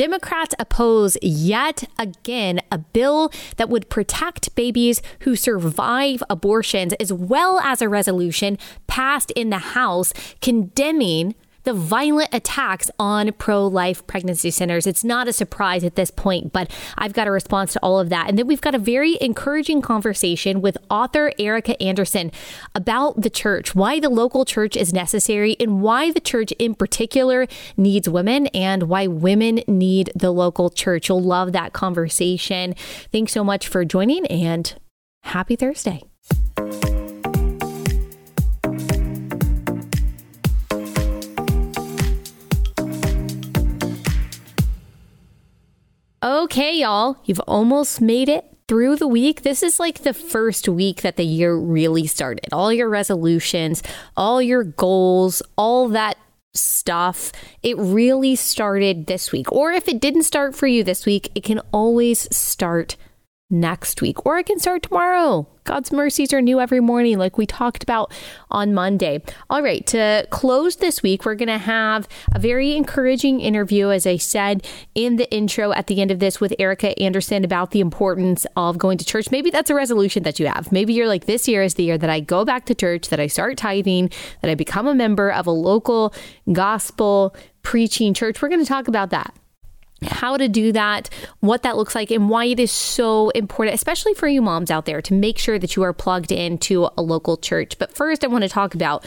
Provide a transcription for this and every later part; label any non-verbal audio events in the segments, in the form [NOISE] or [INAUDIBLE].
Democrats oppose yet again a bill that would protect babies who survive abortions, as well as a resolution passed in the House condemning the violent attacks on pro life pregnancy centers. It's not a surprise at this point, but I've got a response to all of that. And then we've got a very encouraging conversation with author Erica Anderson about the church, why the local church is necessary, and why the church in particular needs women and why women need the local church. You'll love that conversation. Thanks so much for joining and happy Thursday. Okay, y'all, you've almost made it through the week. This is like the first week that the year really started. All your resolutions, all your goals, all that stuff. It really started this week. Or if it didn't start for you this week, it can always start next week, or it can start tomorrow. God's mercies are new every morning, like we talked about on Monday. All right, to close this week, we're going to have a very encouraging interview, as I said in the intro at the end of this, with Erica Anderson about the importance of going to church. Maybe that's a resolution that you have. Maybe you're like, this year is the year that I go back to church, that I start tithing, that I become a member of a local gospel preaching church. We're going to talk about that how to do that, what that looks like, and why it is so important, especially for you moms out there, to make sure that you are plugged into a local church. But first, I want to talk about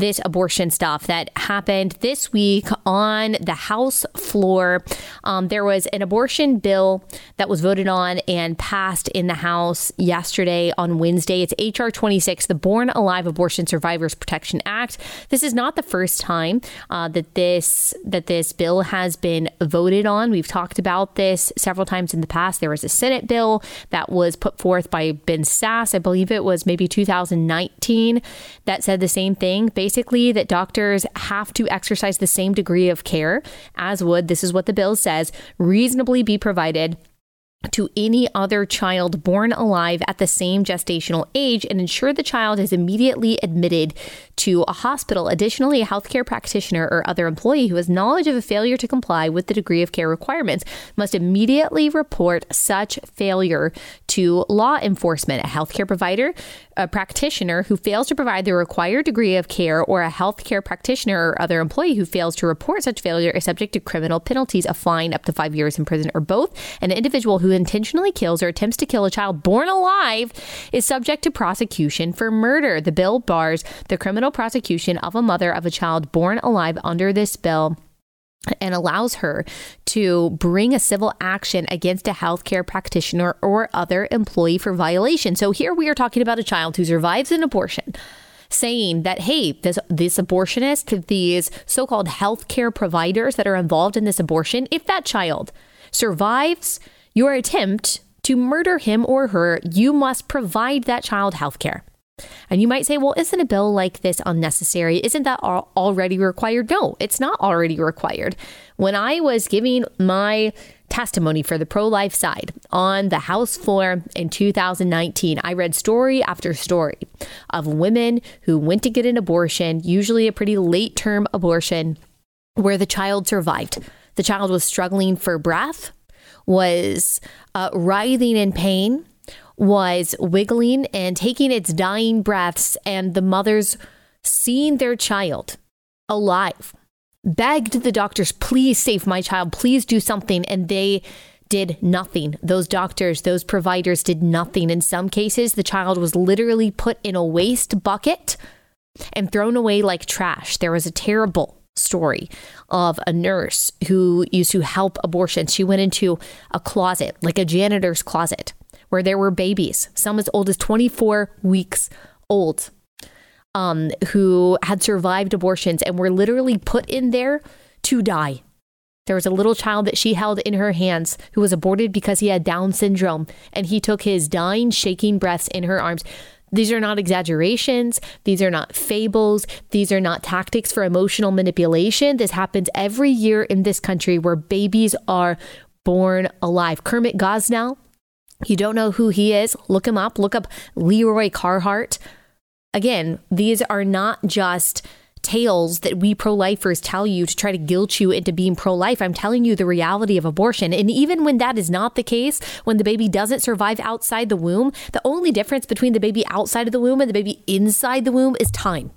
this abortion stuff that happened this week on the House floor. Um, there was an abortion bill that was voted on and passed in the House yesterday on Wednesday. It's H.R. 26, the Born Alive Abortion Survivors Protection Act. This is not the first time uh, that this that this bill has been voted on. We've talked about this several times in the past. There was a Senate bill that was put forth by Ben Sasse. I believe it was maybe 2019 that said the same thing basically that doctors have to exercise the same degree of care as would, this is what the bill says, reasonably be provided to any other child born alive at the same gestational age and ensure the child is immediately admitted to a hospital. Additionally, a healthcare practitioner or other employee who has knowledge of a failure to comply with the degree of care requirements must immediately report such failure to law enforcement. A healthcare provider, a practitioner who fails to provide the required degree of care, or a healthcare practitioner or other employee who fails to report such failure is subject to criminal penalties, a fine up to five years in prison, or both. An individual who intentionally kills or attempts to kill a child born alive is subject to prosecution for murder. The bill bars the criminal prosecution of a mother of a child born alive under this bill and allows her to bring a civil action against a healthcare practitioner or other employee for violation. So here we are talking about a child who survives an abortion saying that, hey, this, this abortionist, these so called healthcare providers that are involved in this abortion, if that child survives your attempt to murder him or her, you must provide that child healthcare. And you might say, well, isn't a bill like this unnecessary? Isn't that already required? No, it's not already required. When I was giving my testimony for the pro life side on the House floor in 2019, I read story after story of women who went to get an abortion, usually a pretty late term abortion, where the child survived. The child was struggling for breath, was uh, writhing in pain was wiggling and taking its dying breaths, and the mothers, seeing their child alive, begged the doctors, please save my child, please do something. And they did nothing. Those doctors, those providers did nothing. In some cases, the child was literally put in a waste bucket and thrown away like trash. There was a terrible story of a nurse who used to help abortions. She went into a closet, like a janitor's closet, where there were babies, some as old as 24 weeks old, um, who had survived abortions and were literally put in there to die. There was a little child that she held in her hands who was aborted because he had Down syndrome, and he took his dying, shaking breaths in her arms. These are not exaggerations. These are not fables. These are not tactics for emotional manipulation. This happens every year in this country where babies are born alive. Kermit Gosnell you don't know who he is? Look him up. Look up Leroy Carhart. Again, these are not just tales that we pro lifers tell you to try to guilt you into being pro life. I'm telling you the reality of abortion. And even when that is not the case, when the baby doesn't survive outside the womb, the only difference between the baby outside of the womb and the baby inside the womb is time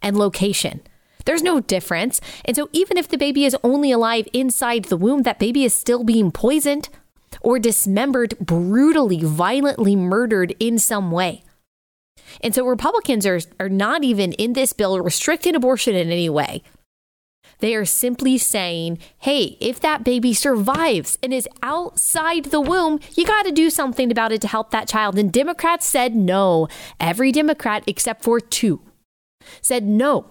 and location. There's no difference. And so, even if the baby is only alive inside the womb, that baby is still being poisoned or dismembered, brutally, violently murdered in some way. And so Republicans are, are not even in this bill restricting abortion in any way. They are simply saying, hey, if that baby survives and is outside the womb, you got to do something about it to help that child. And Democrats said no. Every Democrat except for two said no.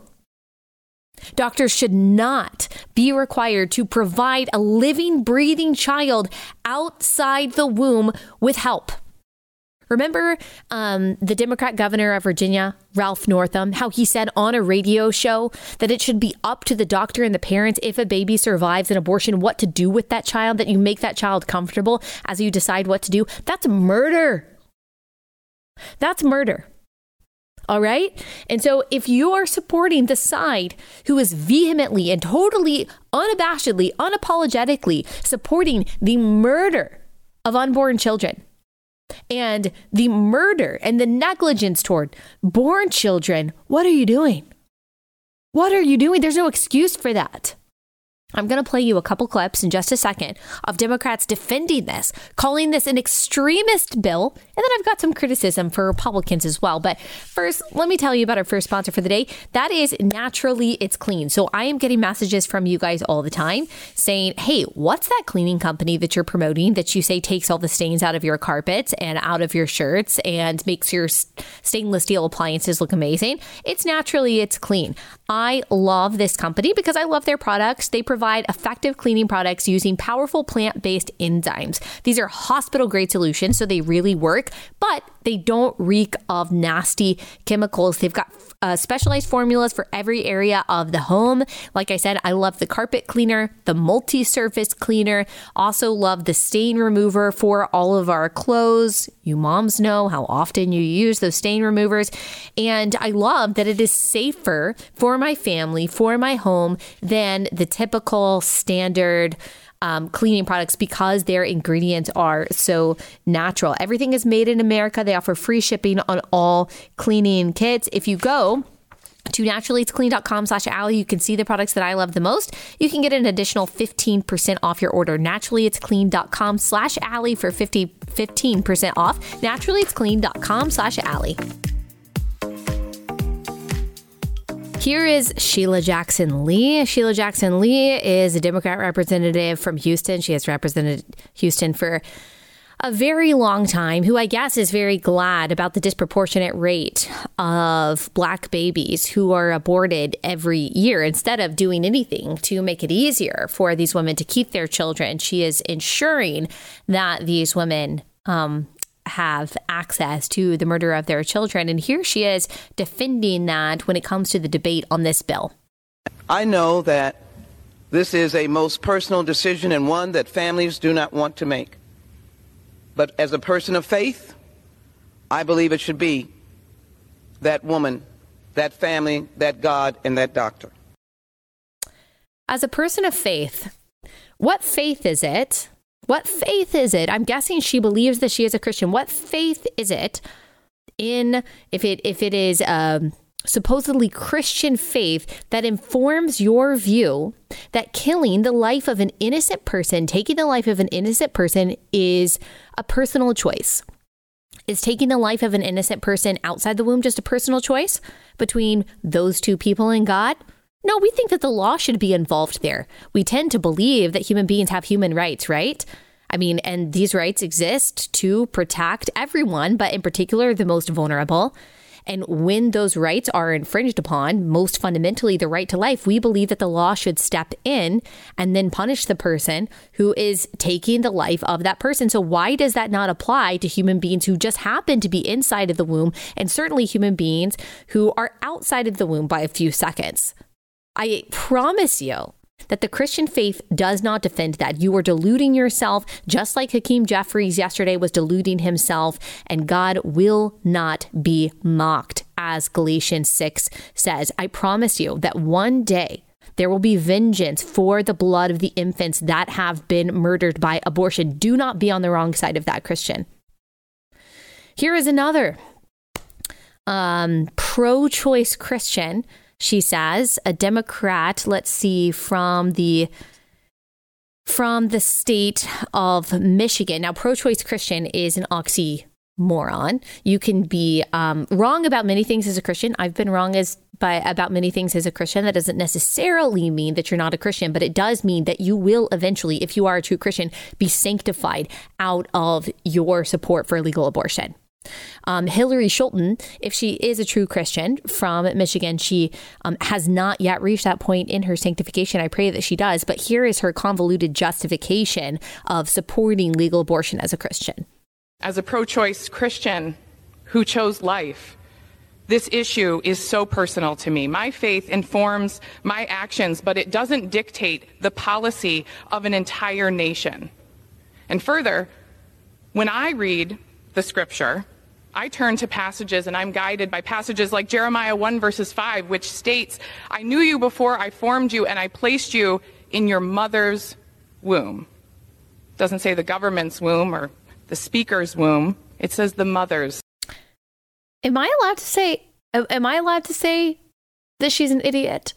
Doctors should not be required to provide a living, breathing child outside the womb with help. Remember um, the Democrat governor of Virginia, Ralph Northam, how he said on a radio show that it should be up to the doctor and the parents if a baby survives an abortion what to do with that child, that you make that child comfortable as you decide what to do? That's murder. That's murder. All right. And so if you are supporting the side who is vehemently and totally unabashedly, unapologetically supporting the murder of unborn children, and the murder and the negligence toward born children, what are you doing? What are you doing? There's no excuse for that. I'm going to play you a couple clips in just a second of Democrats defending this, calling this an extremist bill. And then I've got some criticism for Republicans as well. But first, let me tell you about our first sponsor for the day. That is Naturally It's Clean. So I am getting messages from you guys all the time saying, hey, what's that cleaning company that you're promoting that you say takes all the stains out of your carpets and out of your shirts and makes your stainless steel appliances look amazing? It's Naturally It's Clean. I love this company because I love their products. They provide effective cleaning products using powerful plant based enzymes. These are hospital grade solutions, so they really work, but they don't reek of nasty chemicals. They've got uh, specialized formulas for every area of the home. Like I said, I love the carpet cleaner, the multi surface cleaner, also love the stain remover for all of our clothes. You moms know how often you use those stain removers. And I love that it is safer for my family, for my home, than the typical standard um, cleaning products because their ingredients are so natural. Everything is made in America. They offer free shipping on all cleaning kits. If you go, to naturallyitsclean.com slash Allie You can see the products that I love the most. You can get an additional 15% off your order. Naturallyitsclean.com slash Allie for 50, 15% off. Naturallyitsclean.com slash Allie. Here is Sheila Jackson Lee. Sheila Jackson Lee is a Democrat representative from Houston. She has represented Houston for a very long time, who I guess is very glad about the disproportionate rate of black babies who are aborted every year. Instead of doing anything to make it easier for these women to keep their children, she is ensuring that these women um, have access to the murder of their children. And here she is defending that when it comes to the debate on this bill. I know that this is a most personal decision and one that families do not want to make. But as a person of faith, I believe it should be that woman, that family, that God, and that doctor. As a person of faith, what faith is it what faith is it? I'm guessing she believes that she is a Christian. What faith is it in if it if it is um, supposedly Christian faith that informs your view that killing the life of an innocent person, taking the life of an innocent person, is a personal choice? Is taking the life of an innocent person outside the womb just a personal choice between those two people and God? No, we think that the law should be involved there. We tend to believe that human beings have human rights, right? I mean, and these rights exist to protect everyone, but in particular, the most vulnerable. And when those rights are infringed upon, most fundamentally the right to life, we believe that the law should step in and then punish the person who is taking the life of that person. So, why does that not apply to human beings who just happen to be inside of the womb and certainly human beings who are outside of the womb by a few seconds? I promise you that the Christian faith does not defend that. You are deluding yourself, just like Hakeem Jeffries yesterday was deluding himself, and God will not be mocked, as Galatians 6 says. I promise you that one day there will be vengeance for the blood of the infants that have been murdered by abortion. Do not be on the wrong side of that, Christian. Here is another um, pro choice Christian she says, a Democrat, let's see, from the from the state of Michigan. Now, pro-choice Christian is an oxymoron. You can be um, wrong about many things as a Christian. I've been wrong as by about many things as a Christian. That doesn't necessarily mean that you're not a Christian, but it does mean that you will eventually, if you are a true Christian, be sanctified out of your support for legal abortion. Um, Hillary Scholten, if she is a true Christian from Michigan, she um, has not yet reached that point in her sanctification. I pray that she does. But here is her convoluted justification of supporting legal abortion as a Christian. As a pro choice Christian who chose life, this issue is so personal to me. My faith informs my actions, but it doesn't dictate the policy of an entire nation. And further, when I read the scripture, I turn to passages and I'm guided by passages like Jeremiah 1 verses 5, which states, I knew you before I formed you and I placed you in your mother's womb. It doesn't say the government's womb or the speaker's womb. It says the mother's. Am I allowed to say, am I allowed to say that she's an idiot?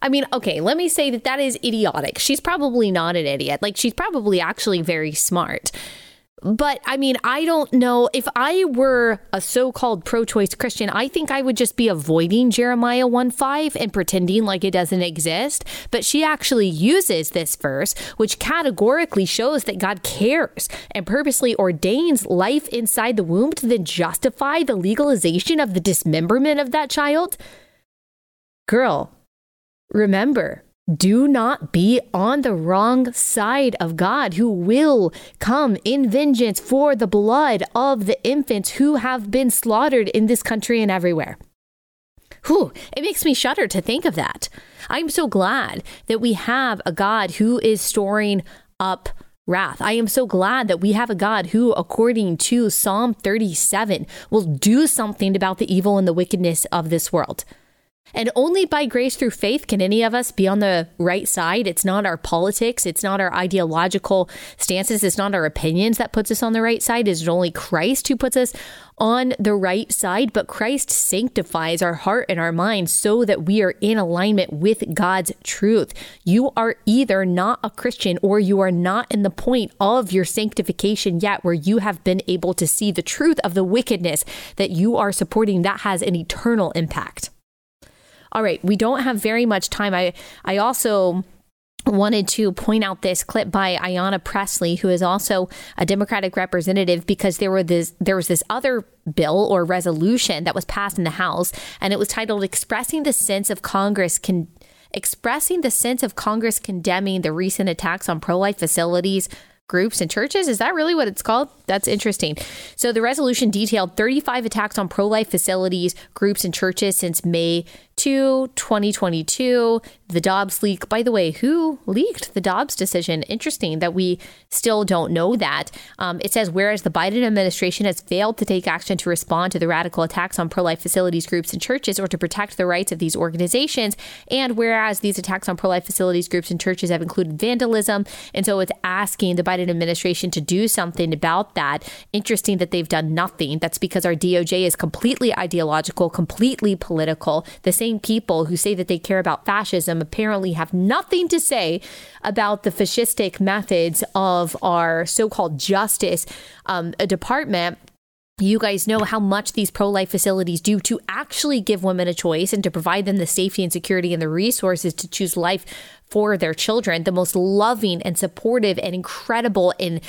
I mean, okay, let me say that that is idiotic. She's probably not an idiot. Like, she's probably actually very smart. But I mean, I don't know if I were a so called pro choice Christian, I think I would just be avoiding Jeremiah 1 5 and pretending like it doesn't exist. But she actually uses this verse, which categorically shows that God cares and purposely ordains life inside the womb to then justify the legalization of the dismemberment of that child. Girl, remember, do not be on the wrong side of God, who will come in vengeance for the blood of the infants who have been slaughtered in this country and everywhere. Whew, it makes me shudder to think of that. I'm so glad that we have a God who is storing up wrath. I am so glad that we have a God who, according to Psalm 37, will do something about the evil and the wickedness of this world. And only by grace through faith can any of us be on the right side. It's not our politics, it's not our ideological stances, it's not our opinions that puts us on the right side. It's only Christ who puts us on the right side. But Christ sanctifies our heart and our mind so that we are in alignment with God's truth. You are either not a Christian or you are not in the point of your sanctification yet where you have been able to see the truth of the wickedness that you are supporting that has an eternal impact. All right, we don't have very much time. I I also wanted to point out this clip by Ayanna Pressley, who is also a Democratic representative, because there were this there was this other bill or resolution that was passed in the House, and it was titled "Expressing the Sense of Congress Can." Expressing the sense of Congress condemning the recent attacks on pro life facilities, groups and churches. Is that really what it's called? That's interesting. So the resolution detailed 35 attacks on pro life facilities, groups, and churches since May 2, 2022. The Dobbs leak, by the way, who leaked the Dobbs decision? Interesting that we still don't know that. Um, it says, whereas the Biden administration has failed to take action to respond to the radical attacks on pro life facilities, groups, and churches or to protect the rights of these organizations, and whereas these attacks on pro life facilities, groups, and churches have included vandalism, and so it's asking the Biden administration to do something about that. Interesting that they've done nothing. That's because our DOJ is completely ideological, completely political. The same people who say that they care about fascism apparently have nothing to say about the fascistic methods of our so called justice um, department you guys know how much these pro life facilities do to actually give women a choice and to provide them the safety and security and the resources to choose life for their children. The most loving and supportive and incredible and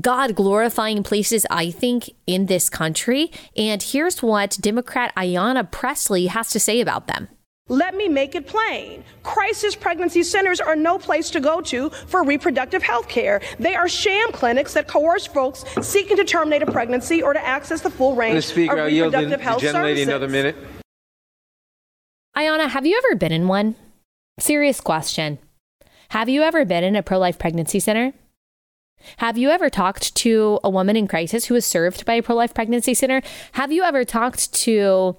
God glorifying places, I think, in this country. And here's what Democrat Ayanna Pressley has to say about them. Let me make it plain. Crisis pregnancy centers are no place to go to for reproductive health care. They are sham clinics that coerce folks seeking to terminate a pregnancy or to access the full range Mr. Speaker, of reproductive health the services. another minute. Ayanna, have you ever been in one? Serious question. Have you ever been in a pro life pregnancy center? Have you ever talked to a woman in crisis who was served by a pro life pregnancy center? Have you ever talked to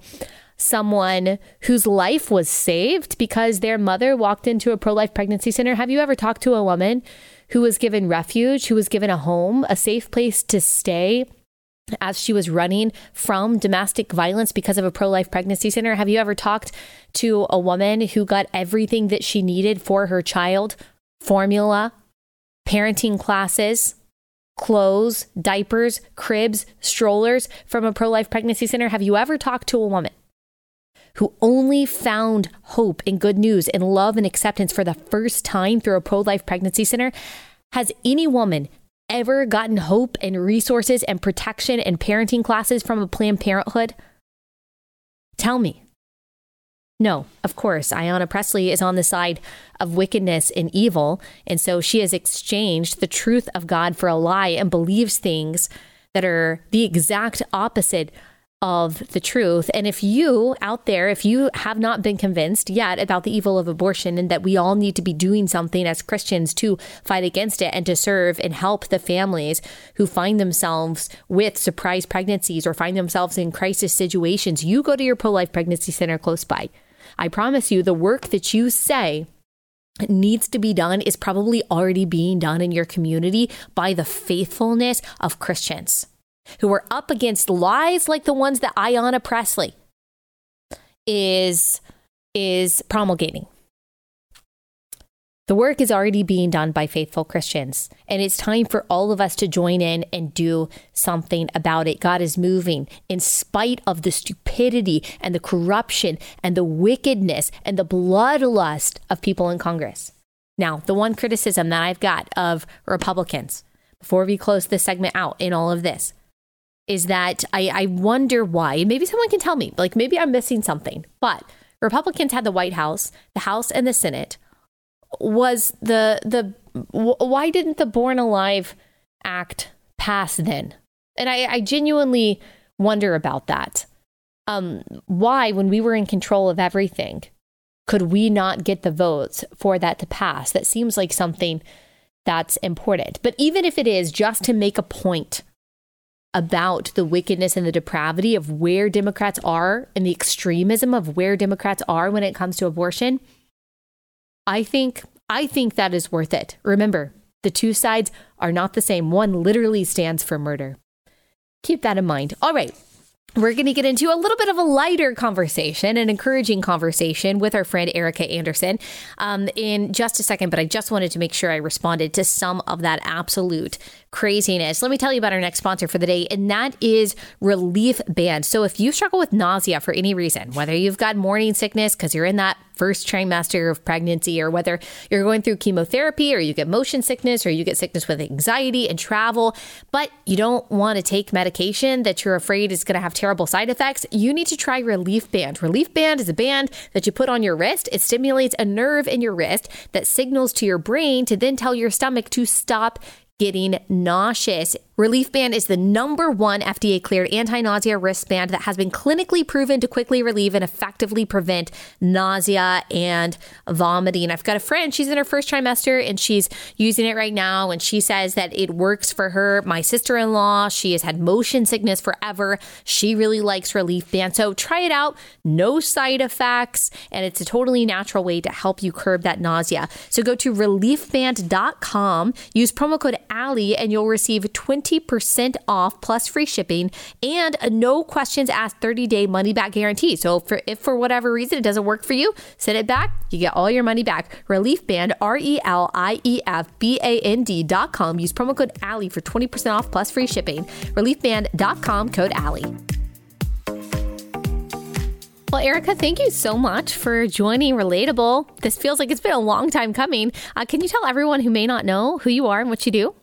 someone whose life was saved because their mother walked into a pro life pregnancy center? Have you ever talked to a woman who was given refuge, who was given a home, a safe place to stay? As she was running from domestic violence because of a pro life pregnancy center, have you ever talked to a woman who got everything that she needed for her child? Formula, parenting classes, clothes, diapers, cribs, strollers from a pro life pregnancy center? Have you ever talked to a woman who only found hope and good news and love and acceptance for the first time through a pro life pregnancy center? Has any woman ever gotten hope and resources and protection and parenting classes from a Planned Parenthood? Tell me. No, of course, Ayanna Pressley is on the side of wickedness and evil. And so she has exchanged the truth of God for a lie and believes things that are the exact opposite of the truth. And if you out there, if you have not been convinced yet about the evil of abortion and that we all need to be doing something as Christians to fight against it and to serve and help the families who find themselves with surprise pregnancies or find themselves in crisis situations, you go to your pro life pregnancy center close by. I promise you, the work that you say needs to be done is probably already being done in your community by the faithfulness of Christians who are up against lies like the ones that Ayanna Pressley is is promulgating. The work is already being done by faithful Christians, and it's time for all of us to join in and do something about it. God is moving in spite of the stupidity and the corruption and the wickedness and the bloodlust of people in Congress. Now, the one criticism that I've got of Republicans before we close this segment out in all of this is that I, I wonder why. Maybe someone can tell me, like maybe I'm missing something, but Republicans had the White House, the House, and the Senate was the the why didn't the Born Alive Act pass then? And I, I genuinely wonder about that. Um, why, when we were in control of everything, could we not get the votes for that to pass? That seems like something that's important. But even if it is just to make a point about the wickedness and the depravity of where Democrats are and the extremism of where Democrats are when it comes to abortion, I think I think that is worth it. Remember, the two sides are not the same. One literally stands for murder. Keep that in mind. All right. We're going to get into a little bit of a lighter conversation, an encouraging conversation with our friend Erica Anderson um, in just a second. But I just wanted to make sure I responded to some of that absolute craziness. Let me tell you about our next sponsor for the day, and that is Relief Band. So if you struggle with nausea for any reason, whether you've got morning sickness because you're in that first trimester of pregnancy, or whether you're going through chemotherapy, or you get motion sickness, or you get sickness with anxiety and travel, but you don't want to take medication that you're afraid is going to have terrible side effects, you need to try Relief Band. Relief Band is a band that you put on your wrist. It stimulates a nerve in your wrist that signals to your brain to then tell your stomach to stop getting nauseous. Relief Band is the number one FDA cleared anti nausea wristband that has been clinically proven to quickly relieve and effectively prevent nausea and vomiting. I've got a friend, she's in her first trimester and she's using it right now, and she says that it works for her. My sister in law, she has had motion sickness forever. She really likes Relief Band. So try it out, no side effects, and it's a totally natural way to help you curb that nausea. So go to reliefband.com, use promo code Allie, and you'll receive 20 20% off plus free shipping and a no questions asked 30 day money back guarantee. So for, if for whatever reason it doesn't work for you, send it back. You get all your money back. Relief Band, R E L I E F B A N D.com. Use promo code Allie for 20% off plus free shipping. Reliefband.com, code Allie. Well, Erica, thank you so much for joining Relatable. This feels like it's been a long time coming. Uh, can you tell everyone who may not know who you are and what you do?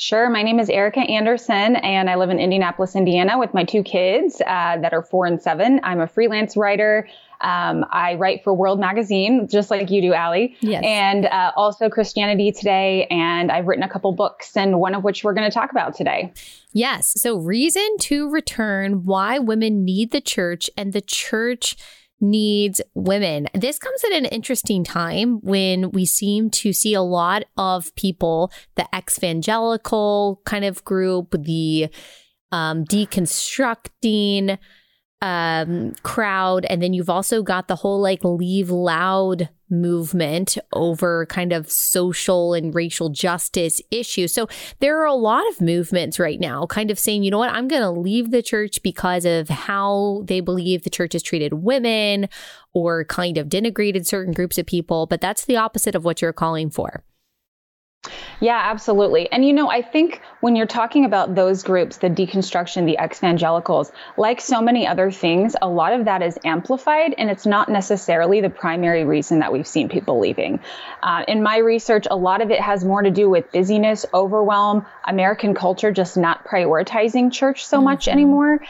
Sure. My name is Erica Anderson, and I live in Indianapolis, Indiana, with my two kids uh, that are four and seven. I'm a freelance writer. Um, I write for World Magazine, just like you do, Allie. Yes. And uh, also Christianity Today. And I've written a couple books, and one of which we're going to talk about today. Yes. So, Reason to Return Why Women Need the Church and the Church needs women. This comes at an interesting time when we seem to see a lot of people, the evangelical kind of group, the um, deconstructing um, crowd. And then you've also got the whole like leave loud movement over kind of social and racial justice issues. So there are a lot of movements right now kind of saying, you know what, I'm going to leave the church because of how they believe the church has treated women or kind of denigrated certain groups of people. But that's the opposite of what you're calling for. Yeah, absolutely. And you know, I think when you're talking about those groups, the deconstruction, the evangelicals, like so many other things, a lot of that is amplified and it's not necessarily the primary reason that we've seen people leaving. Uh, in my research, a lot of it has more to do with busyness, overwhelm, American culture just not prioritizing church so mm-hmm. much anymore.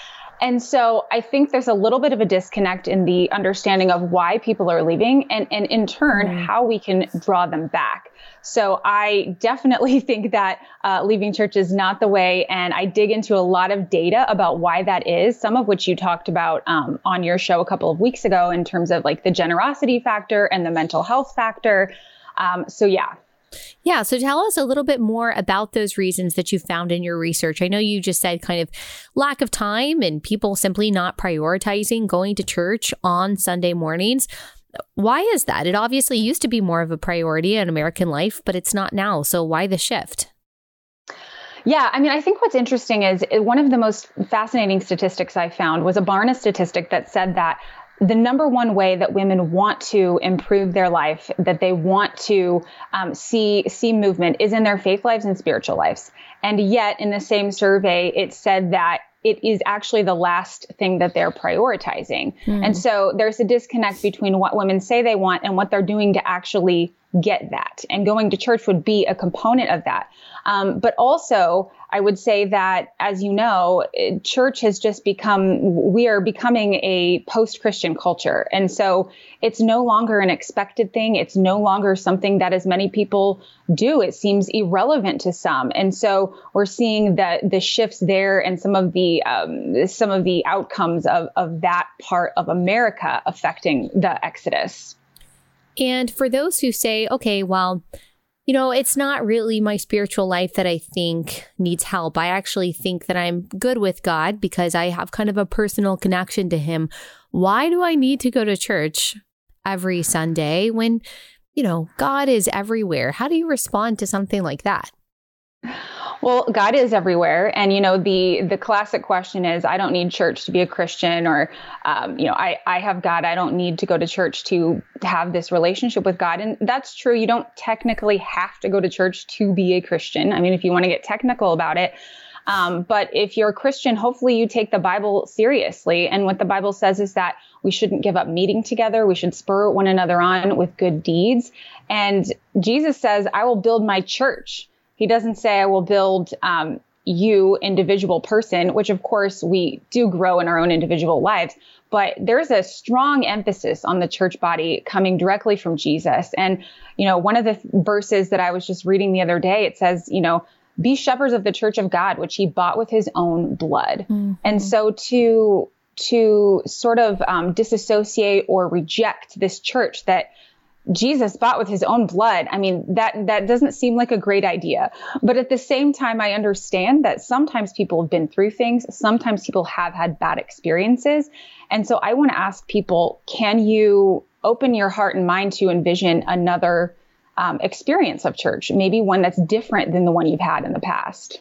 And so I think there's a little bit of a disconnect in the understanding of why people are leaving and, and in turn, mm. how we can draw them back. So I definitely [LAUGHS] think that uh, leaving church is not the way. And I dig into a lot of data about why that is, some of which you talked about um, on your show a couple of weeks ago in terms of like the generosity factor and the mental health factor. Um, so yeah, yeah. So tell us a little bit more about those reasons that you found in your research. I know you just said kind of lack of time and people simply not prioritizing going to church on Sunday mornings. Why is that? It obviously used to be more of a priority in American life, but it's not now. So why the shift? Yeah, I mean, I think what's interesting is uh, one of the most fascinating statistics I found was a Barna statistic that said that the number one way that women want to improve their life, that they want to um, see see movement, is in their faith lives and spiritual lives. And yet, in the same survey, it said that it is actually the last thing that they're prioritizing. Mm. And so there's a disconnect between what women say they want and what they're doing to actually get that. And going to church would be a component of that. Um, but also, I would say that, as you know, church has just become, we are becoming a post Christian culture. And so it's no longer an expected thing. It's no longer something that as many people do. It seems irrelevant to some. And so we're seeing that the shifts there and some of the, um, some of the outcomes of, of that part of America affecting the Exodus. And for those who say, okay, well, you know, it's not really my spiritual life that I think needs help. I actually think that I'm good with God because I have kind of a personal connection to Him. Why do I need to go to church every Sunday when, you know, God is everywhere? How do you respond to something like that? Well, God is everywhere, and you know the the classic question is, I don't need church to be a Christian, or um, you know, I I have God. I don't need to go to church to have this relationship with God, and that's true. You don't technically have to go to church to be a Christian. I mean, if you want to get technical about it. Um, but if you're a Christian, hopefully you take the Bible seriously. And what the Bible says is that we shouldn't give up meeting together. We should spur one another on with good deeds. And Jesus says, I will build my church. He doesn't say, I will build um, you, individual person, which of course we do grow in our own individual lives. But there's a strong emphasis on the church body coming directly from Jesus. And, you know, one of the verses that I was just reading the other day, it says, you know, be shepherds of the church of God, which he bought with his own blood. Mm-hmm. And so to, to sort of um, disassociate or reject this church that Jesus bought with his own blood. I mean, that that doesn't seem like a great idea. But at the same time, I understand that sometimes people have been through things, sometimes people have had bad experiences. And so I want to ask people, can you open your heart and mind to envision another um, experience of church, maybe one that's different than the one you've had in the past?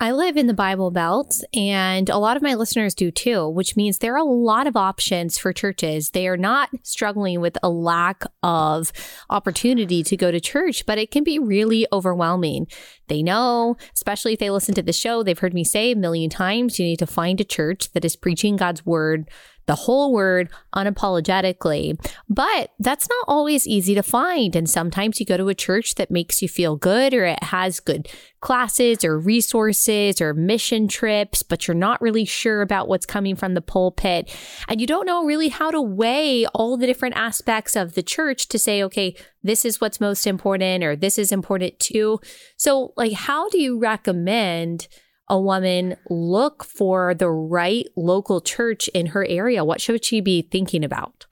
I live in the Bible Belt, and a lot of my listeners do too, which means there are a lot of options for churches. They are not struggling with a lack of opportunity to go to church, but it can be really overwhelming. They know, especially if they listen to the show, they've heard me say a million times you need to find a church that is preaching God's word the whole word unapologetically. But that's not always easy to find. And sometimes you go to a church that makes you feel good or it has good classes or resources or mission trips, but you're not really sure about what's coming from the pulpit. And you don't know really how to weigh all the different aspects of the church to say, okay, this is what's most important or this is important too. So, like, how do you recommend? A woman look for the right local church in her area? What should she be thinking about?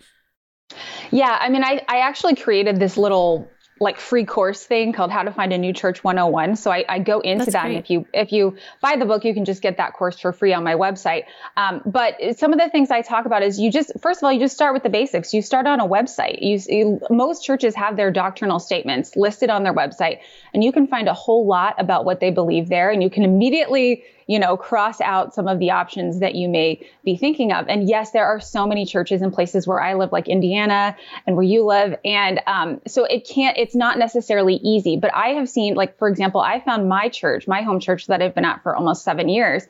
Yeah, I mean, I, I actually created this little like free course thing called how to find a new church 101 so i, I go into That's that great. and if you if you buy the book you can just get that course for free on my website. Um, but some of the things i talk about is you just first of all you just start with the basics. You start on a website. You, you most churches have their doctrinal statements listed on their website and you can find a whole lot about what they believe there and you can immediately you know, cross out some of the options that you may be thinking of. And yes, there are so many churches in places where I live, like Indiana and where you live. And um, so it can't, it's not necessarily easy. But I have seen, like, for example, I found my church, my home church that I've been at for almost seven years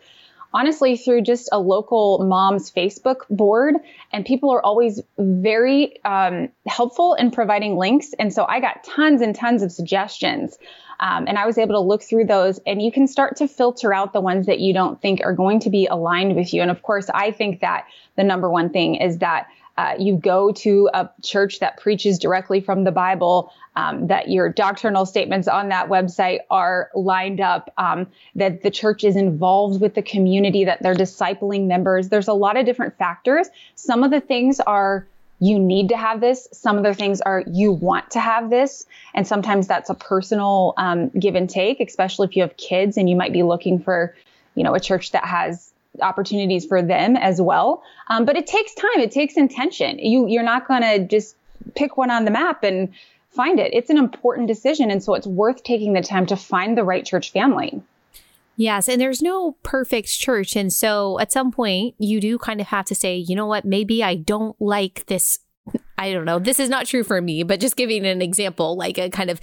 honestly through just a local mom's Facebook board. And people are always very um, helpful in providing links. And so I got tons and tons of suggestions um, and I was able to look through those and you can start to filter out the ones that you don't think are going to be aligned with you. And of course, I think that the number one thing is that uh, you go to a church that preaches directly from the Bible, um, that your doctrinal statements on that website are lined up, um, that the church is involved with the community, that they're discipling members. There's a lot of different factors. Some of the things are you need to have this. Some other things are you want to have this. And sometimes that's a personal um, give and take, especially if you have kids and you might be looking for, you know, a church that has opportunities for them as well. Um, but it takes time. It takes intention. You, you're not going to just pick one on the map and find it. It's an important decision. And so it's worth taking the time to find the right church family. Yes, and there's no perfect church. And so at some point, you do kind of have to say, you know what, maybe I don't like this. [LAUGHS] I don't know. This is not true for me, but just giving an example, like a kind of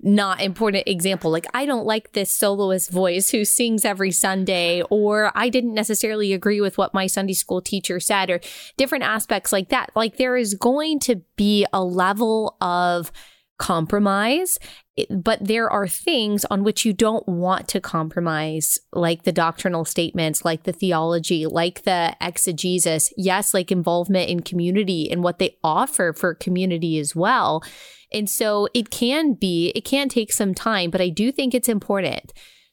not important example. Like, I don't like this soloist voice who sings every Sunday, or I didn't necessarily agree with what my Sunday school teacher said, or different aspects like that. Like, there is going to be a level of compromise but there are things on which you don't want to compromise, like the doctrinal statements, like the theology, like the exegesis. Yes, like involvement in community and what they offer for community as well. And so it can be, it can take some time, but I do think it's important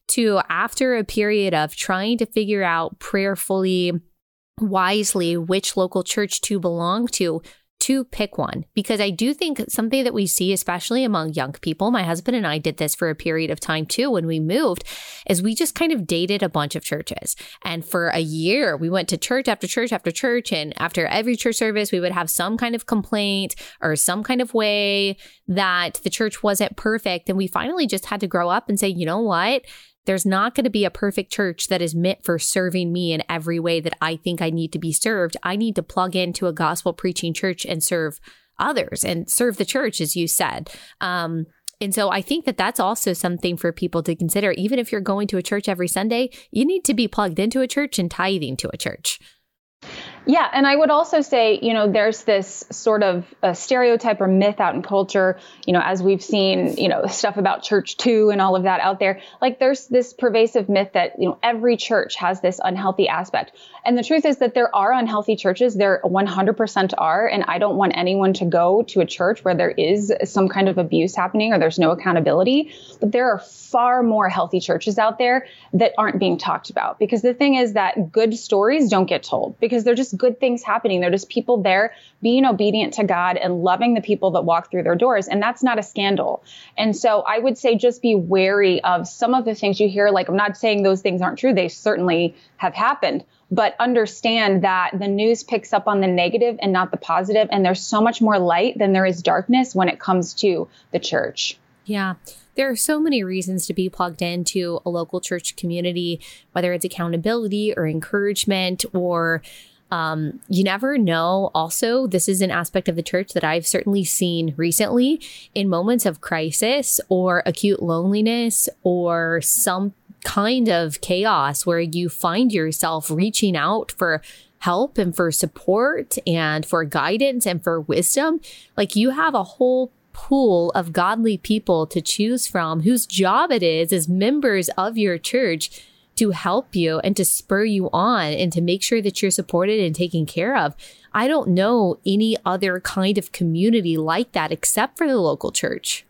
to, after a period of trying to figure out prayerfully, wisely, which local church to belong to, to pick one because I do think something that we see, especially among young people, my husband and I did this for a period of time too when we moved, is we just kind of dated a bunch of churches. And for a year, we went to church after church after church. And after every church service, we would have some kind of complaint or some kind of way that the church wasn't perfect. And we finally just had to grow up and say, you know what? There's not going to be a perfect church that is meant for serving me in every way that I think I need to be served. I need to plug into a gospel preaching church and serve others and serve the church, as you said. Um, and so I think that that's also something for people to consider. Even if you're going to a church every Sunday, you need to be plugged into a church and tithing to a church. Yeah, and I would also say, you know, there's this sort of a stereotype or myth out in culture, you know, as we've seen, you know, stuff about church too and all of that out there. Like there's this pervasive myth that, you know, every church has this unhealthy aspect. And the truth is that there are unhealthy churches. There 100% are. And I don't want anyone to go to a church where there is some kind of abuse happening or there's no accountability. But there are far more healthy churches out there that aren't being talked about because the thing is that good stories don't get told because they're just good things happening. They're just people there being obedient to God and loving the people that walk through their doors. And that's not a scandal. And so I would say just be wary of some of the things you hear. Like, I'm not saying those things aren't true, they certainly have happened. But understand that the news picks up on the negative and not the positive, and there's so much more light than there is darkness when it comes to the church. Yeah. There are so many reasons to be plugged into a local church community, whether it's accountability or encouragement or um, you never know. Also, this is an aspect of the church that I've certainly seen recently in moments of crisis or acute loneliness or some kind of chaos where you find yourself reaching out for help and for support and for guidance and for wisdom. Like you have a whole pool of godly people to choose from whose job it is as members of your church to help you and to spur you on and to make sure that you're supported and taken care of. I don't know any other kind of community like that except for the local church.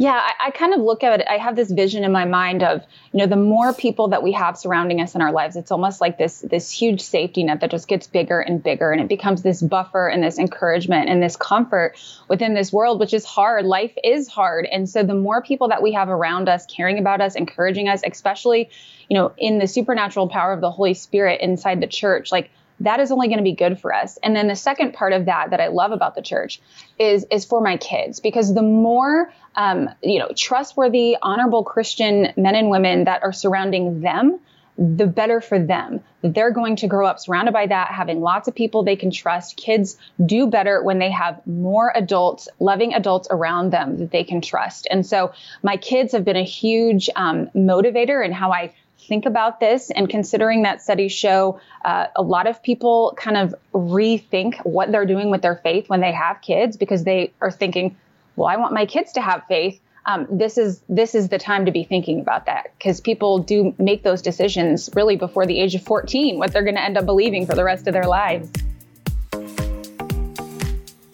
Yeah, I, I, kind of look at it. I have this vision in my mind of, you know, the more people that we have surrounding us in our lives, it's almost like this this huge safety net that just gets bigger and bigger, and it becomes this buffer and this encouragement and this comfort within this world, which is hard. Life is hard, and so the more people that we have around us, caring about us, encouraging us, especially, you know, in the supernatural power of the Holy Spirit inside the church, like that is only going to be good for us. And then the second part of that that I love about the church is is for my kids because the more um, you know trustworthy, honorable Christian men and women that are surrounding them, the better for them. They're going to grow up surrounded by that, having lots of people they can trust. Kids do better when they have more adults, loving adults around them that they can trust. And so my kids have been a huge um, motivator in how I think about this and considering that studies show uh, a lot of people kind of rethink what they're doing with their faith when they have kids because they are thinking well i want my kids to have faith. Um, this is this is the time to be thinking about that because people do make those decisions really before the age of 14 what they're going to end up believing for the rest of their lives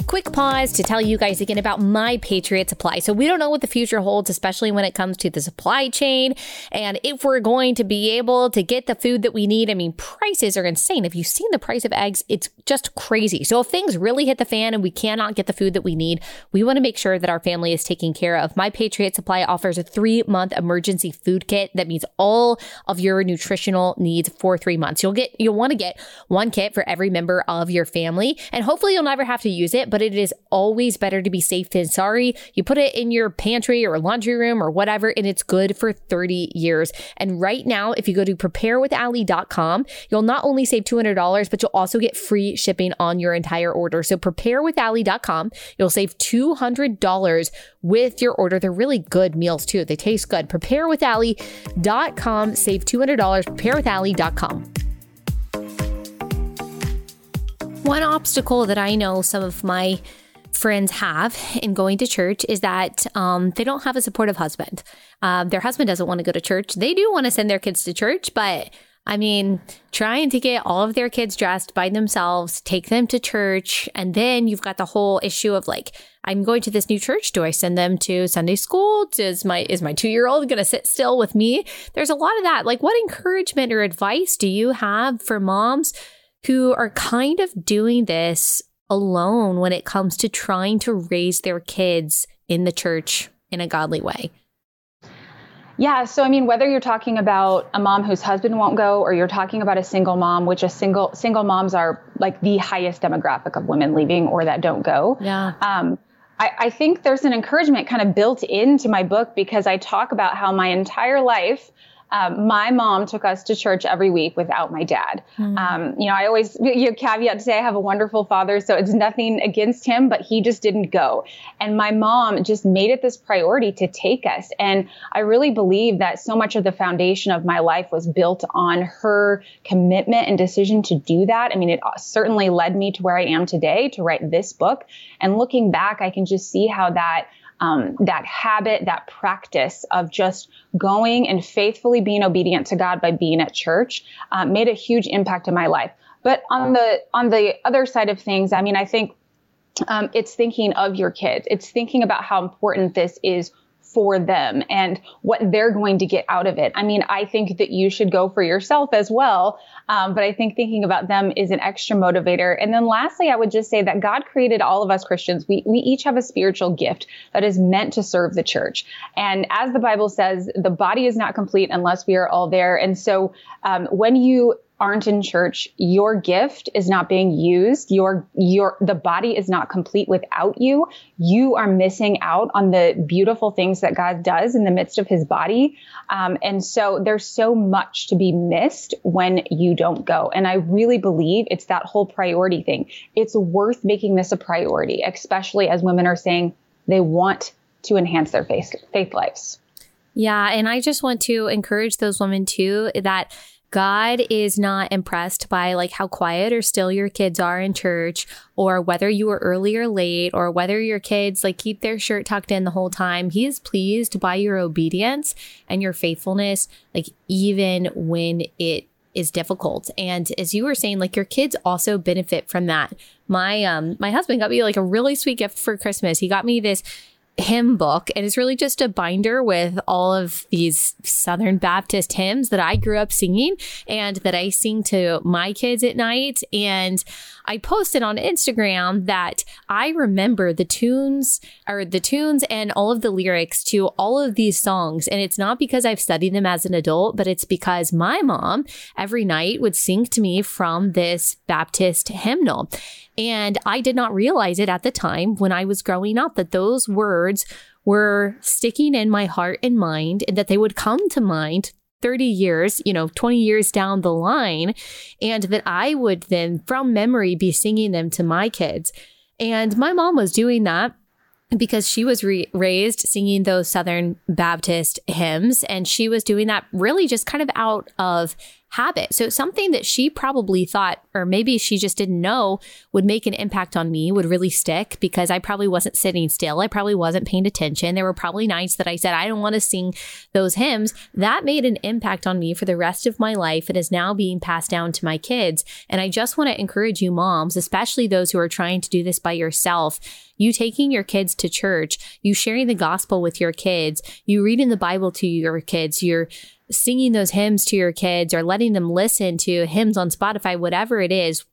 quick pause to tell you guys again about My Patriot Supply. So, we don't know what the future holds, especially when it comes to the supply chain and if we're going to be able to get the food that we need. I mean, prices are insane. If you've seen the price of eggs, it's just crazy. So, if things really hit the fan and we cannot get the food that we need, we want to make sure that our family is taken care of. My Patriot Supply offers a three month emergency food kit that means all of your nutritional needs for three months. You'll get, you'll want to get one kit for every member of your family, and hopefully you'll never have to use it but it is always better to be safe than sorry. You put it in your pantry or laundry room or whatever, and it's good for 30 years. And right now, if you go to preparewithallie.com, you'll not only save $200, but you'll also get free shipping on your entire order. So preparewithallie.com, you'll save $200 with your order. They're really good meals too. They taste good. Preparewithallie.com, save $200, preparewithallie.com. One obstacle that I know some of my friends have in going to church is that um, they don't have a supportive husband. Um, their husband doesn't want to go to church. They do want to send their kids to church, but I mean, trying to get all of their kids dressed by themselves, take them to church, and then you've got the whole issue of like, I'm going to this new church. Do I send them to Sunday school? Does my is my two year old going to sit still with me? There's a lot of that. Like, what encouragement or advice do you have for moms who are kind of doing this alone when it comes to trying to raise their kids in the church in a godly way? Yeah, so I mean, whether you're talking about a mom whose husband won't go, or you're talking about a single mom, which a single single moms are like the highest demographic of women leaving or that don't go. Yeah. Um, I, I think there's an encouragement kind of built into my book because I talk about how my entire life um, my mom took us to church every week without my dad. Mm. Um, you know, I always you know, caveat to say I have a wonderful father, so it's nothing against him, but he just didn't go. And my mom just made it this priority to take us. And I really believe that so much of the foundation of my life was built on her commitment and decision to do that. I mean, it certainly led me to where I am today to write this book. And looking back, I can just see how that um, that habit, that practice of just going and faithfully being obedient to God by being at church uh, made a huge impact in my life. But on the on the other side of things, I mean, I think um, it's thinking of your kids. It's thinking about how important this is for them and what they're going to get out of it. I mean, I think that you should go for yourself as well. Um, but I think thinking about them is an extra motivator. And then lastly, I would just say that God created all of us Christians. We, we each have a spiritual gift that is meant to serve the church. And as the Bible says, the body is not complete unless we are all there. And so um, when you aren't in church, your gift is not being used. Your your the body is not complete without you. You are missing out on the beautiful things that God does in the midst of His body. Um, and so there's so much to be missed when you don't go. And I really believe it's that whole priority thing. It's worth making this a priority, especially as women are saying they want to enhance their faith faith lives. Yeah, and I just want to encourage those women too that God is not impressed by like how quiet or still your kids are in church or whether you were early or late or whether your kids like keep their shirt tucked in the whole time. He is pleased by your obedience and your faithfulness, like even when it is difficult. And as you were saying, like your kids also benefit from that. My um my husband got me like a really sweet gift for Christmas. He got me this hymn book and it's really just a binder with all of these Southern Baptist hymns that I grew up singing and that I sing to my kids at night. And I posted on Instagram that I remember the tunes or the tunes and all of the lyrics to all of these songs. And it's not because I've studied them as an adult, but it's because my mom every night would sing to me from this Baptist hymnal. And I did not realize it at the time when I was growing up that those words were sticking in my heart and mind and that they would come to mind 30 years, you know, 20 years down the line, and that I would then, from memory, be singing them to my kids. And my mom was doing that because she was re- raised singing those Southern Baptist hymns. And she was doing that really just kind of out of habit. So something that she probably thought, or maybe she just didn't know would make an impact on me would really stick because I probably wasn't sitting still. I probably wasn't paying attention. There were probably nights that I said, I don't want to sing those hymns. That made an impact on me for the rest of my life and is now being passed down to my kids. And I just want to encourage you moms, especially those who are trying to do this by yourself you taking your kids to church, you sharing the gospel with your kids, you reading the Bible to your kids, you're singing those hymns to your kids or letting them listen to hymns on Spotify, whatever it is,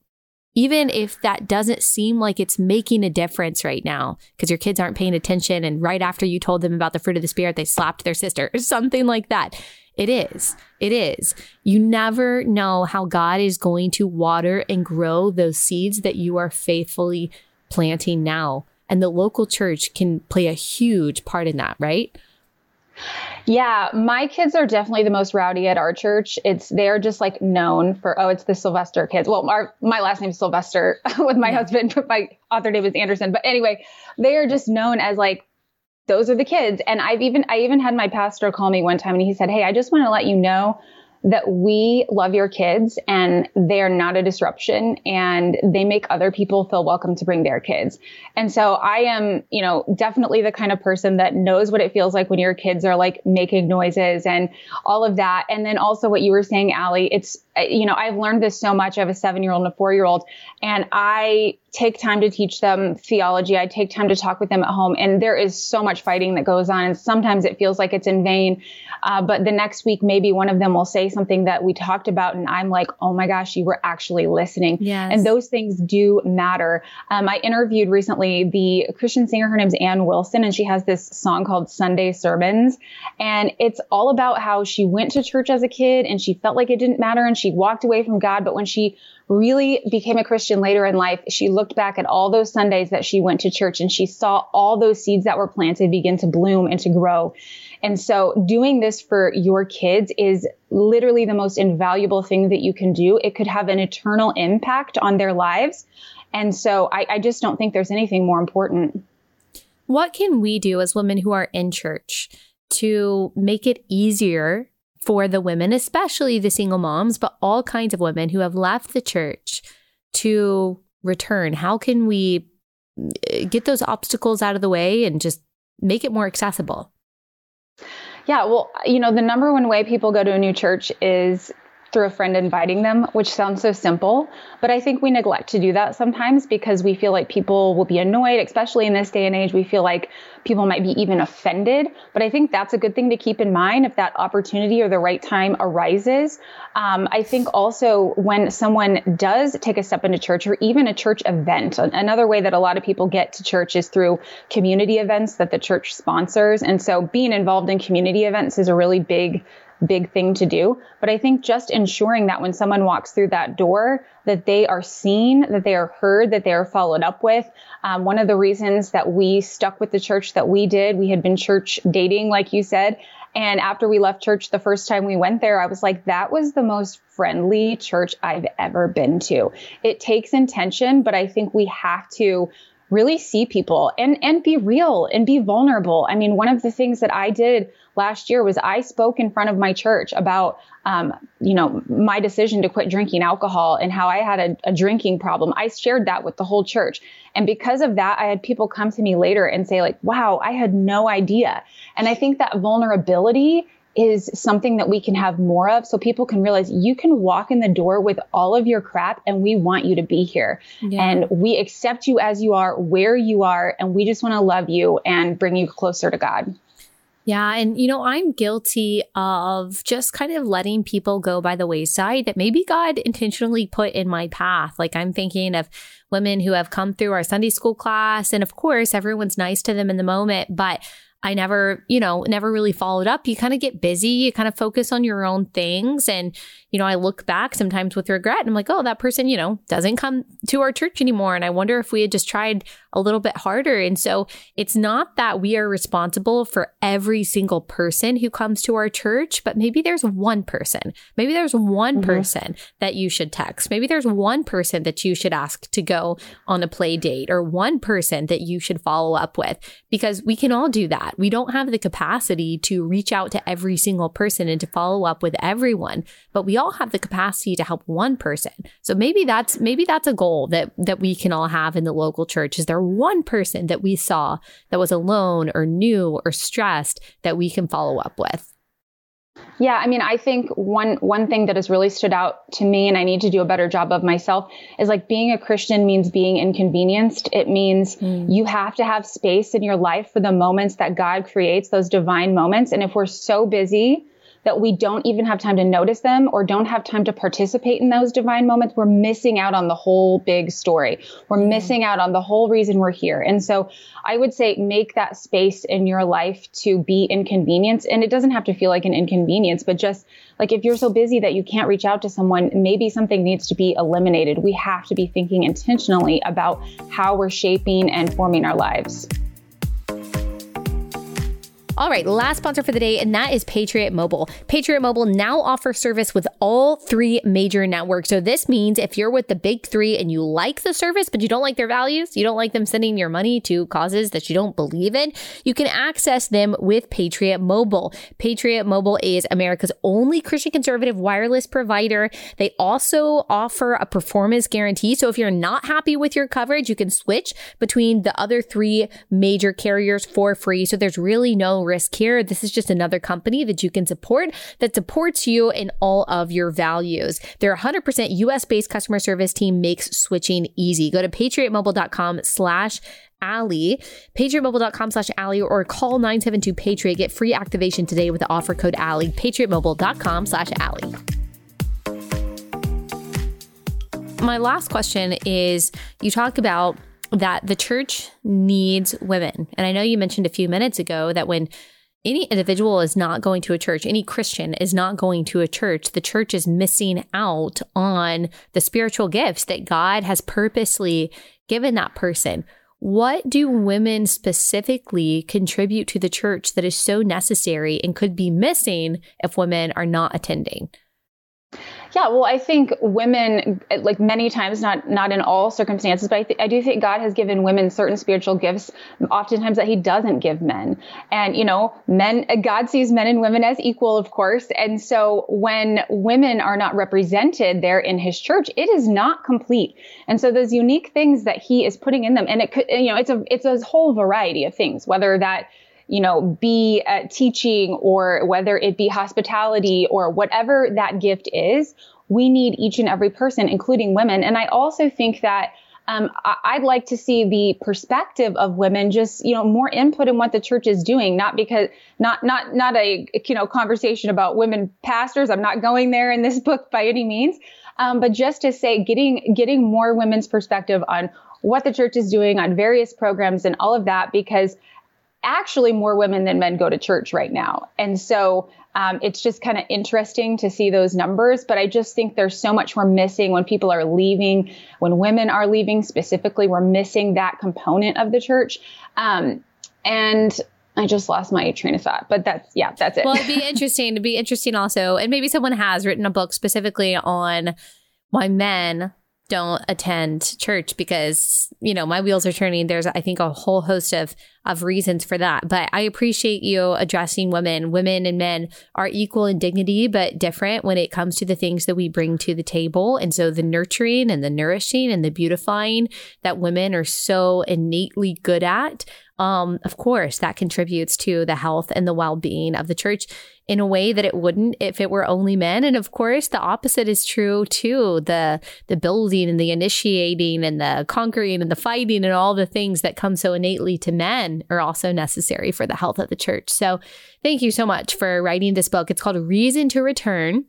even if that doesn't seem like it's making a difference right now because your kids aren't paying attention and right after you told them about the fruit of the spirit they slapped their sister or [LAUGHS] something like that. It is. It is. You never know how god is going to water and grow those seeds that you are faithfully planting now and the local church can play a huge part in that right yeah, my kids are definitely the most rowdy at our church. It's they're just like known for oh, it's the Sylvester kids. Well, our, my last name is Sylvester [LAUGHS] with my yeah. husband, but my author name is Andersen. But anyway, they are just known as like those are the kids. And I've even I even had my pastor call me one time and he said, "Hey, I just want to let you know that we love your kids and they are not a disruption and they make other people feel welcome to bring their kids. And so I am, you know, definitely the kind of person that knows what it feels like when your kids are like making noises and all of that. And then also what you were saying, Allie, it's, you know, I've learned this so much. I have a seven year old and a four year old and I take time to teach them theology. I take time to talk with them at home. And there is so much fighting that goes on. And sometimes it feels like it's in vain. Uh, but the next week, maybe one of them will say something that we talked about. And I'm like, oh my gosh, you were actually listening. Yes. And those things do matter. Um, I interviewed recently the Christian singer. Her name's Anne Wilson, and she has this song called Sunday Sermons. And it's all about how she went to church as a kid and she felt like it didn't matter and she walked away from God. But when she really became a Christian later in life, she looked back at all those Sundays that she went to church and she saw all those seeds that were planted begin to bloom and to grow. And so doing this for your kids is literally the most invaluable thing that you can do. It could have an eternal impact on their lives. And so I, I just don't think there's anything more important. What can we do as women who are in church to make it easier for the women, especially the single moms, but all kinds of women who have left the church to return? How can we eh, get those obstacles out of the way and just make it more accessible? Yeah, well, you know, the number one way people go to a new church is through a friend inviting them, which sounds so simple. But I think we neglect to do that sometimes because we feel like people will be annoyed, especially in this day and age. We feel like people might be even offended. But I think that's a good thing to keep in mind if that opportunity or the right time arises. Um, I think also when someone does take a step into church or even a church event, another way that a lot of people get to church is through community events that the church sponsors. And so being involved in community events is a really big big thing to do. But I think just ensuring that when someone walks through that door, that they are seen, that they are heard, that they are followed up with. Um, one of the reasons that we stuck with the church that we did, we had been church dating, like you said. And after we left church the first time we went there, I was like, that was the most friendly church I've ever been to. It takes intention, but I think we have to really see people and and be real and be vulnerable. I mean, one of the things that I did last year was I spoke in front of my church about, um, you know, my decision to quit drinking alcohol and how I had a, a drinking problem. I shared that with the whole church. And because of that, I had people come to me later and say like, wow, I had no idea. And I think that vulnerability is something that we can have more of so people can realize you can walk in the door with all of your crap and we want you to be here. Yeah. And we accept you as you are, where you are, and we just want to love you and bring you closer to God. Yeah. And, you know, I'm guilty of just kind of letting people go by the wayside that maybe God intentionally put in my path. Like I'm thinking of women who have come through our Sunday school class. And of course, everyone's nice to them in the moment, but I never, you know, never really followed up. You kind of get busy, you kind of focus on your own things. And, you know, I look back sometimes with regret and I'm like, oh, that person, you know, doesn't come to our church anymore. And I wonder if we had just tried a little bit harder. And so it's not that we are responsible for every single person who comes to our church, but maybe there's one person, maybe there's one mm-hmm. person that you should text. Maybe there's one person that you should ask to go on a play date or one person that you should follow up with because we can all do that. We don't have the capacity to reach out to every single person and to follow up with everyone, but we all have the capacity to help one person. So maybe that's maybe that's a goal that that we can all have in the local church. Is there one person that we saw that was alone or new or stressed that we can follow up with? Yeah, I mean, I think one one thing that has really stood out to me, and I need to do a better job of myself, is like being a Christian means being inconvenienced. It means mm. you have to have space in your life for the moments that God creates, those divine moments. And if we're so busy that we don't even have time to notice them or don't have time to participate in those divine moments, we're missing out on the whole big story. We're mm. missing out on the whole reason we're here. And so I would say make that space in your life to be inconvenienced. And it doesn't have to feel like an inconvenience, but just like if you're so busy that you can't reach out to someone, maybe something needs to be eliminated. We have to be thinking intentionally about how we're shaping and forming our lives. All right, last sponsor for the day, and that is Patriot Mobile. Patriot Mobile now offers service with all three major networks. So this means if you're with the big three and you like the service, but you don't like their values, you don't like them sending your money to causes that you don't believe in, you can access them with Patriot Mobile. Patriot Mobile is America's only Christian conservative wireless provider. They also offer a performance guarantee. So if you're not happy with your coverage, you can switch between the other three major carriers for free. So there's really no risk here. This is just another company that you can support that supports you in all of your values. Their 100% US based customer service team makes switching easy. Go to patriotmobile.com slash Allie, patriotmobile.com slash Allie, or call 972 Patriot. Get free activation today with the offer code Allie, patriotmobile.com slash Allie. My last question is you talk about that the church needs women. And I know you mentioned a few minutes ago that when any individual is not going to a church, any Christian is not going to a church, the church is missing out on the spiritual gifts that God has purposely given that person. What do women specifically contribute to the church that is so necessary and could be missing if women are not attending? Yeah, well, I think women, like many times, not not in all circumstances, but I, th- I do think God has given women certain spiritual gifts, oftentimes that He doesn't give men. And you know, men, God sees men and women as equal, of course. And so when women are not represented there in His church, it is not complete. And so those unique things that He is putting in them, and it could, you know, it's a it's a whole variety of things, whether that you know, be uh, teaching or whether it be hospitality or whatever that gift is, we need each and every person, including women. And I also think that um, I'd like to see the perspective of women, just you know, more input in what the church is doing. Not because not not not a you know conversation about women pastors. I'm not going there in this [LAUGHS] book by any means, um, but just to say, getting getting more women's perspective on what the church is doing on various programs and all of that, because actually more women than men go to church right now. And so um, it's just kind of interesting to see those numbers. But I just think there's so much we're missing when people are leaving, when women are leaving specifically, we're missing that component of the church. Um, and I just lost my train of thought, but that's yeah, that's it. Well, it'd be interesting to be interesting also, and maybe someone has written a book specifically on why men don't attend church because you know my wheels are turning. There's i think a whole host of of reasons for that. But i appreciate you addressing women. Women and men are equal in dignity but different when it comes to the things that we bring to the table. And so the nurturing and the nourishing and the beautifying that women are so innately good at um, of course, that contributes to the health and the well being of the church. In a way that it wouldn't if it were only men. And of course, the opposite is true too. The the building and the initiating and the conquering and the fighting and all the things that come so innately to men are also necessary for the health of the church. So thank you so much for writing this book. It's called Reason to Return.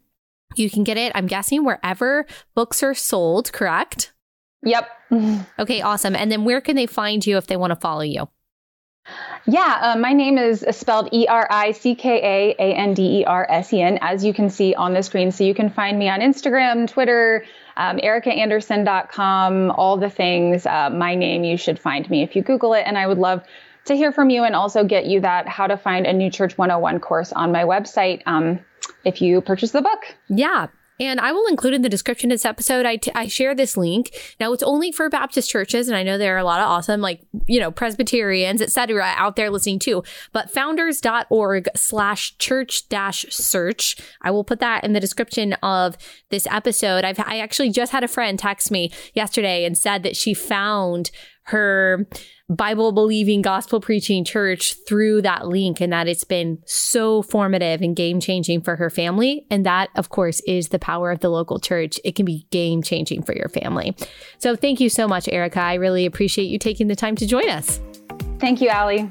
You can get it, I'm guessing, wherever books are sold, correct? Yep. [LAUGHS] Okay, awesome. And then where can they find you if they want to follow you? Yeah, uh, my name is spelled E R I C K A A N D E R S E N, as you can see on the screen. So you can find me on Instagram, Twitter, um, erickaandersen.com, all the things. Uh, my name, you should find me if you Google it. And I would love to hear from you and also get you that How to Find a New Church 101 course on my website um, if you purchase the book. Yeah, and I will include in the description of this episode, I, t- I share this link. Now, it's only for Baptist churches, and I know there are a lot of awesome, like, you know, Presbyterians, etc., out there listening too. But founders.org slash church dash search. I will put that in the description of this episode. I've, I actually just had a friend text me yesterday and said that she found her Bible believing, gospel preaching church through that link and that it's been so formative and game changing for her family. And that, of course, is the power of the local church. It can be game changing for your family. So thank you so much, Ericka. I really appreciate you taking the time to join us. Thank you, Allie.